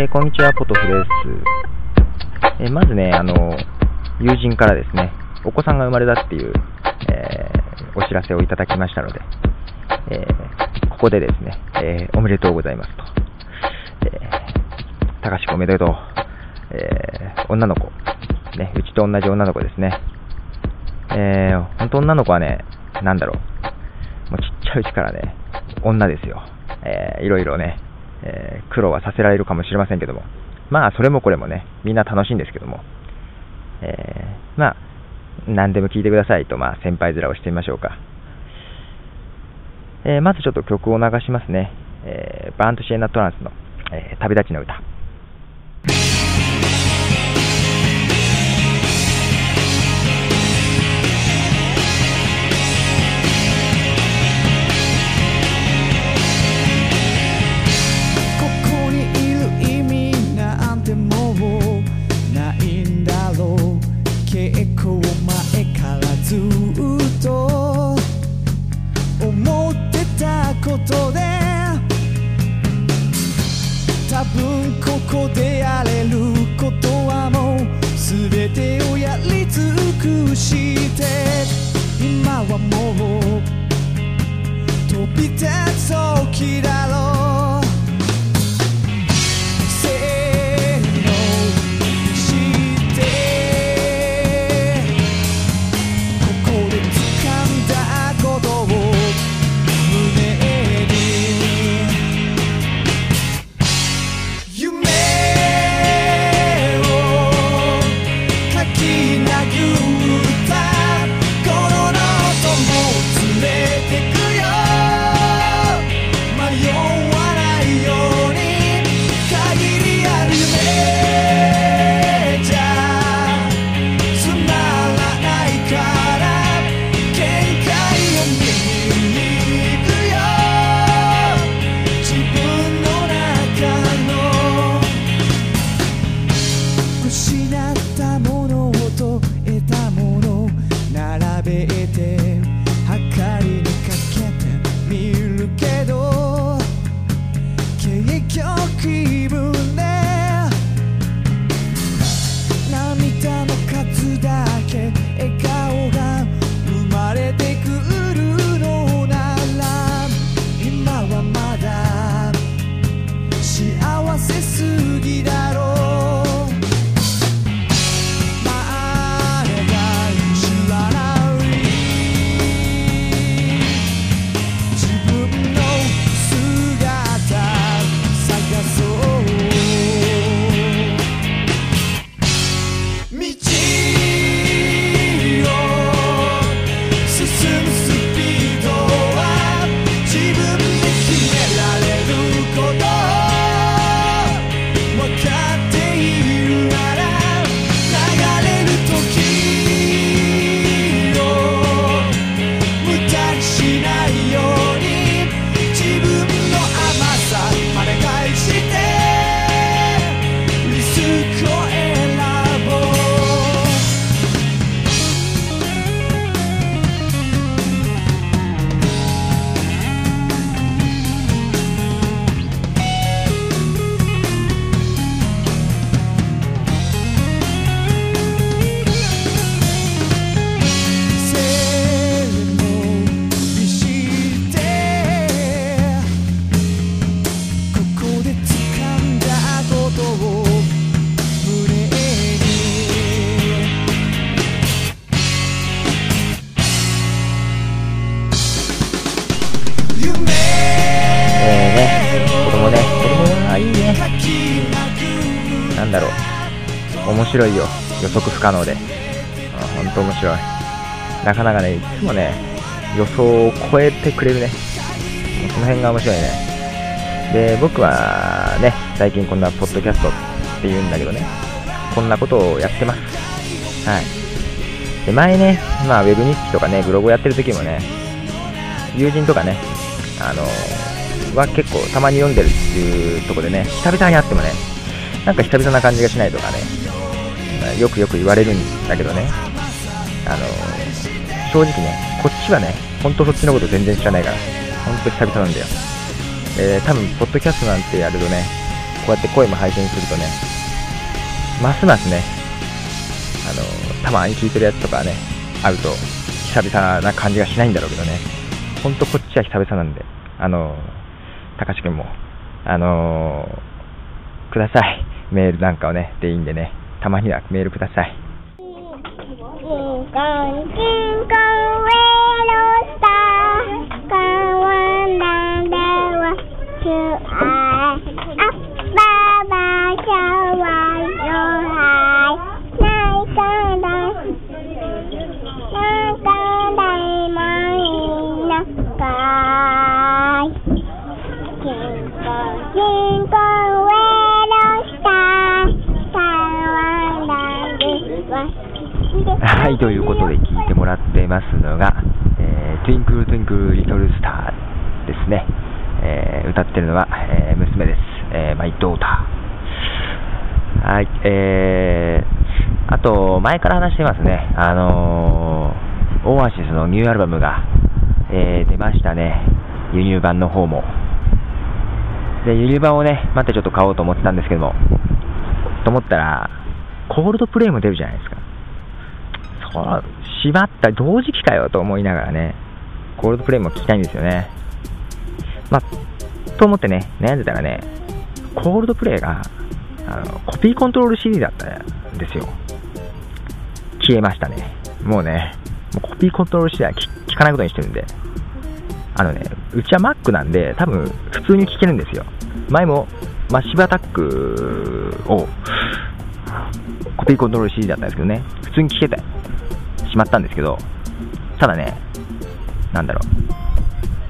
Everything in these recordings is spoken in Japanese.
えー、こんにちは、ポトフです。えー、まずね、あの、友人からですね、お子さんが生まれたっていう、えー、お知らせをいただきましたので、えここでですね、えおめでとうございますと。えー、高志おめでとう。え女の子、ね、うちと同じ女の子ですね。えー、本当女の子はね、なんだろう、もうちっちゃいうちからね、女ですよ。えー、いろいろね、えー、苦労はさせられるかもしれませんけども、まあ、それもこれもね、みんな楽しいんですけども、えー、まあ、何でも聞いてくださいと、まあ、先輩面をしてみましょうか。えー、まずちょっと曲を流しますね。えー、バーントシエナトランスの、え、旅立ちの歌。はもう飛び立つ時だろうせーのしてここで掴んだことを胸に夢をかき失ったものをと得たもの並べて計りにかけてみるけど結局気分で涙の数だけ笑顔が生まれてくるのなら今はまだ幸せだろう面白いよ。予測不可能で。本当面白い。なかなかね、いつもね、予想を超えてくれるね。その辺が面白いね。で、僕はね、最近こんなポッドキャストって言うんだけどね、こんなことをやってます。はい。で、前ね、まあ、ウェブ日記とかね、ブログをやってる時もね、友人とかね、あのは結構たまに読んでるっていうとこでね、久々に会ってもね、なんか久々な感じがしないとかね、よくよく言われるんだけどね、あの正直ね、こっちはね、ほんとそっちのこと全然知らないから、ほんと久々なんだよ。えー、多分、ポッドキャストなんてやるとね、こうやって声も配信するとね、ますますね、あの、たまに聞いてるやつとかね、あると、久々な感じがしないんだろうけどね、ほんとこっちは久々なんで、あの、高橋君も、あのください。メールなんかをね、でいいんでね、たまにはメールください。はい、えー、マイドーター。はい、えー、あと、前から話してますね。あのー、オアシスのニューアルバムが、えー、出ましたね。輸入版の方も。で、輸入版をね、またちょっと買おうと思ってたんですけども、と思ったら、コールドプレイも出るじゃないですか。そう、しまった、同時期かよと思いながらね、コールドプレイも聞きたいんですよね。まあ、と思ってね、悩んでたらね、コールドプレイが、あの、コピーコントロール CD だったんですよ。消えましたね。もうね、もうコピーコントロール CD は聞かないことにしてるんで、あのね、うちは Mac なんで、多分普通に聞けるんですよ。前もマッシブアタックをコピーコントロール CD だったんですけどね、普通に聞けてしまったんですけど、ただね、なんだろう、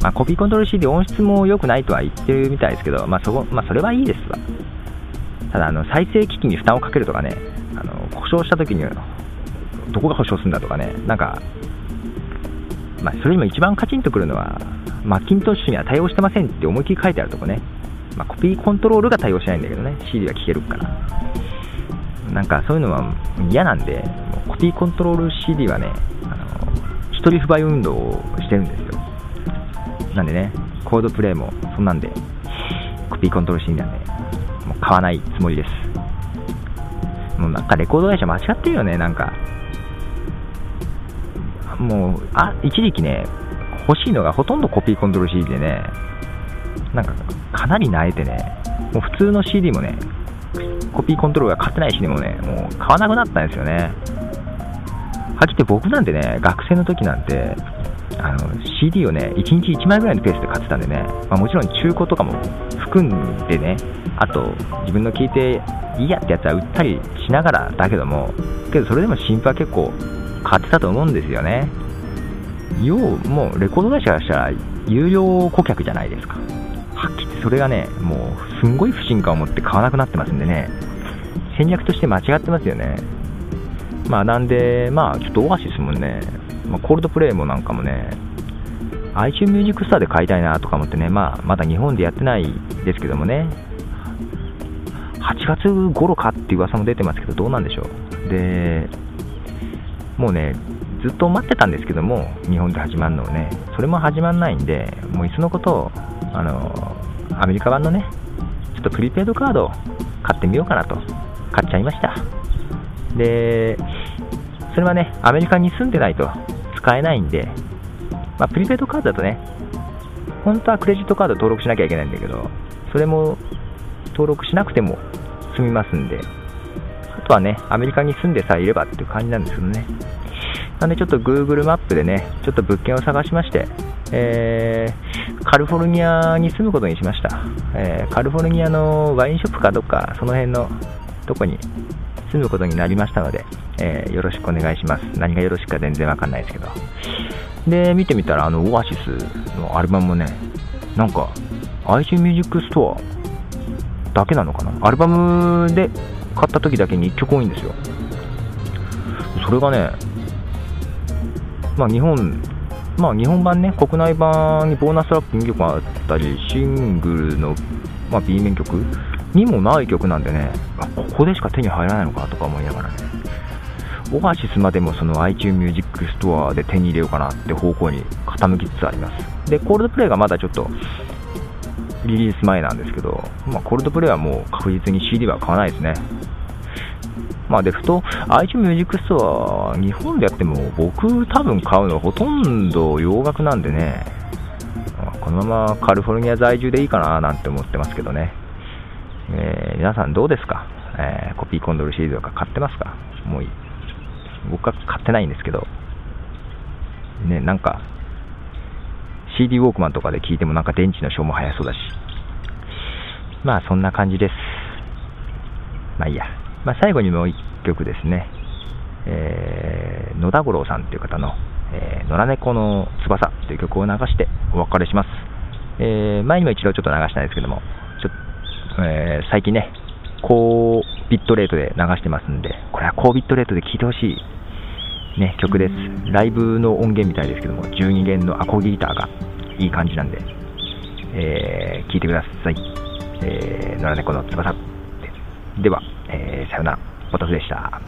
まあ、コピーコントロール CD 音質も良くないとは言ってるみたいですけど、まあそこまあ、それはいいですわ。ただあの、再生機器に負担をかけるとかね、あの故障した時にどこが保証するんだとかね、なんか、まあ、それにも一番カチンとくるのは、マッキントッシュには対応してませんって思いっきり書いてあるとこね、まあ、コピーコントロールが対応しないんだけどね、CD は聴けるから。なんかそういうのは嫌なんで、コピーコントロール CD はね、あの一人不買運動をしてるんです。なんでね、コードプレイもそんなんで、コピーコントロール CD なんで、もう買わないつもりです。もうなんかレコード会社間違ってるよね、なんか。もう、あ、一時期ね、欲しいのがほとんどコピーコントロール CD でね、なんかかなり慣れてね、もう普通の CD もね、コピーコントロールが買ってない CD もね、もう買わなくなったんですよね。はっきり言って僕なんてね、学生の時なんて、あの CD をね、1日1枚ぐらいのペースで買ってたんでね、まあ、もちろん中古とかも含んでね、あと自分の聞いていいやってやつは売ったりしながらだけども、けどそれでも新譜は結構買ってたと思うんですよね。要もうレコード会社からしたら有料顧客じゃないですか。はっきり言ってそれがね、もうすんごい不信感を持って買わなくなってますんでね、戦略として間違ってますよね。まあなんで、まあちょっとオアシスもね、まあ、コールドプレイもなんかもね、iTunes Music Store で買いたいなとか思ってね、まあ、まだ日本でやってないですけどもね、8月頃かっていう噂も出てますけど、どうなんでしょう。で、もうね、ずっと待ってたんですけども、日本で始まるのをね、それも始まらないんで、もういっそのことを、あの、アメリカ版のね、ちょっとプリペイドカードを買ってみようかなと、買っちゃいました。で、それはね、アメリカに住んでないと、使えないんで、まあ、プリペイドカードだとね、本当はクレジットカード登録しなきゃいけないんだけど、それも登録しなくても済みますんで、あとはね、アメリカに住んでさえいればっていう感じなんですけどね。なんでちょっと Google マップでね、ちょっと物件を探しまして、えー、カリフォルニアに住むことにしました。えー、カリフォルニアのワインショップかどっか、その辺のとこに住むことになりましたので、えー、よろしくお願いします。何がよろしくか全然わかんないですけど。で、見てみたら、あの、オアシスのアルバムもね、なんか、iTunes Music Store だけなのかな？アルバムで買った時だけに1曲多いんですよ。それがね、まあ日本、まあ日本版ね、国内版にボーナスラップ2曲あったり、シングルの、まあ、B 面曲にもない曲なんでね、ここでしか手に入らないのかとか思いながらね、オアシスまでもその iTunes Music Store で手に入れようかなって方向に傾きつつあります。で、コールドプレイがまだちょっと、リリース前なんですけど、まあ、コールドプレイはもう確実に CD は買わないですね。まあ、で、ふと、iTunes Music Store 日本でやっても僕多分買うのはほとんど洋楽なんでね、このままカリフォルニア在住でいいかななんて思ってますけどね。えー、皆さんどうですか、えー、コピーコンドルシリーズとか買ってますか？もう僕は買ってないんですけど、ね、なんか、CD ウォークマンとかで聞いてもなんか電池の消耗早そうだし、まあそんな感じです。まあいいや。まあ最後にもう一曲ですね、えー、野田五郎さんという方の、えー、野良猫の翼という曲を流してお別れします。えー、前にも一度ちょっと流したんですけども、えー、最近ね、高ビットレートで流してますんで、これは高ビットレートで聴いてほしい、ね、曲です。ライブの音源みたいですけども、12弦のアコギギターがいい感じなんで、えー、聞いてください。えー、野良猫の翼。では、えー、さよなら。おたすでした。